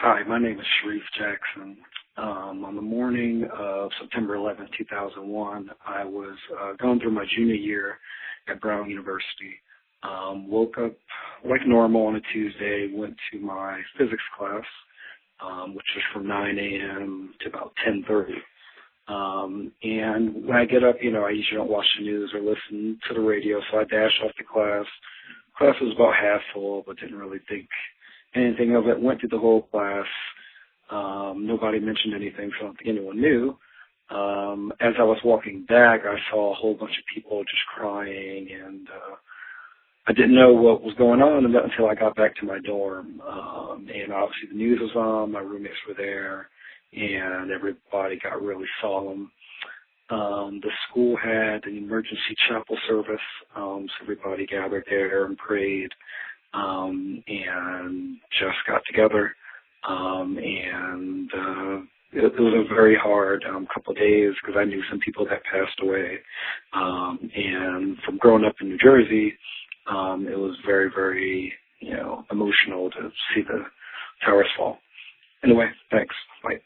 Hi, my name is Sharif Jackson. Um, on the morning of September 11, 2001, I was uh, going through my junior year at Brown University. Um, woke up like normal on a Tuesday, went to my physics class, um, which was from 9 a.m. to about 10:30. Um, and when I get up, you know, I usually don't watch the news or listen to the radio, so I dash off to class. Class was about half full, but didn't really think anything of it. Went through the whole class. Um, nobody mentioned anything, so I don't think anyone knew. Um, as I was walking back, I saw a whole bunch of people just crying, and uh, I didn't know what was going on until I got back to my dorm. Um, and obviously, the news was on. My roommates were there, and everybody got really solemn. Um, the school had an emergency chapel service, um, so everybody gathered there and prayed um, and just got together. Um, and uh, it, it was a very hard um, couple of days because I knew some people that passed away. Um, and from growing up in New Jersey, um, it was very, very, you know, emotional to see the towers fall. Anyway, thanks. Bye.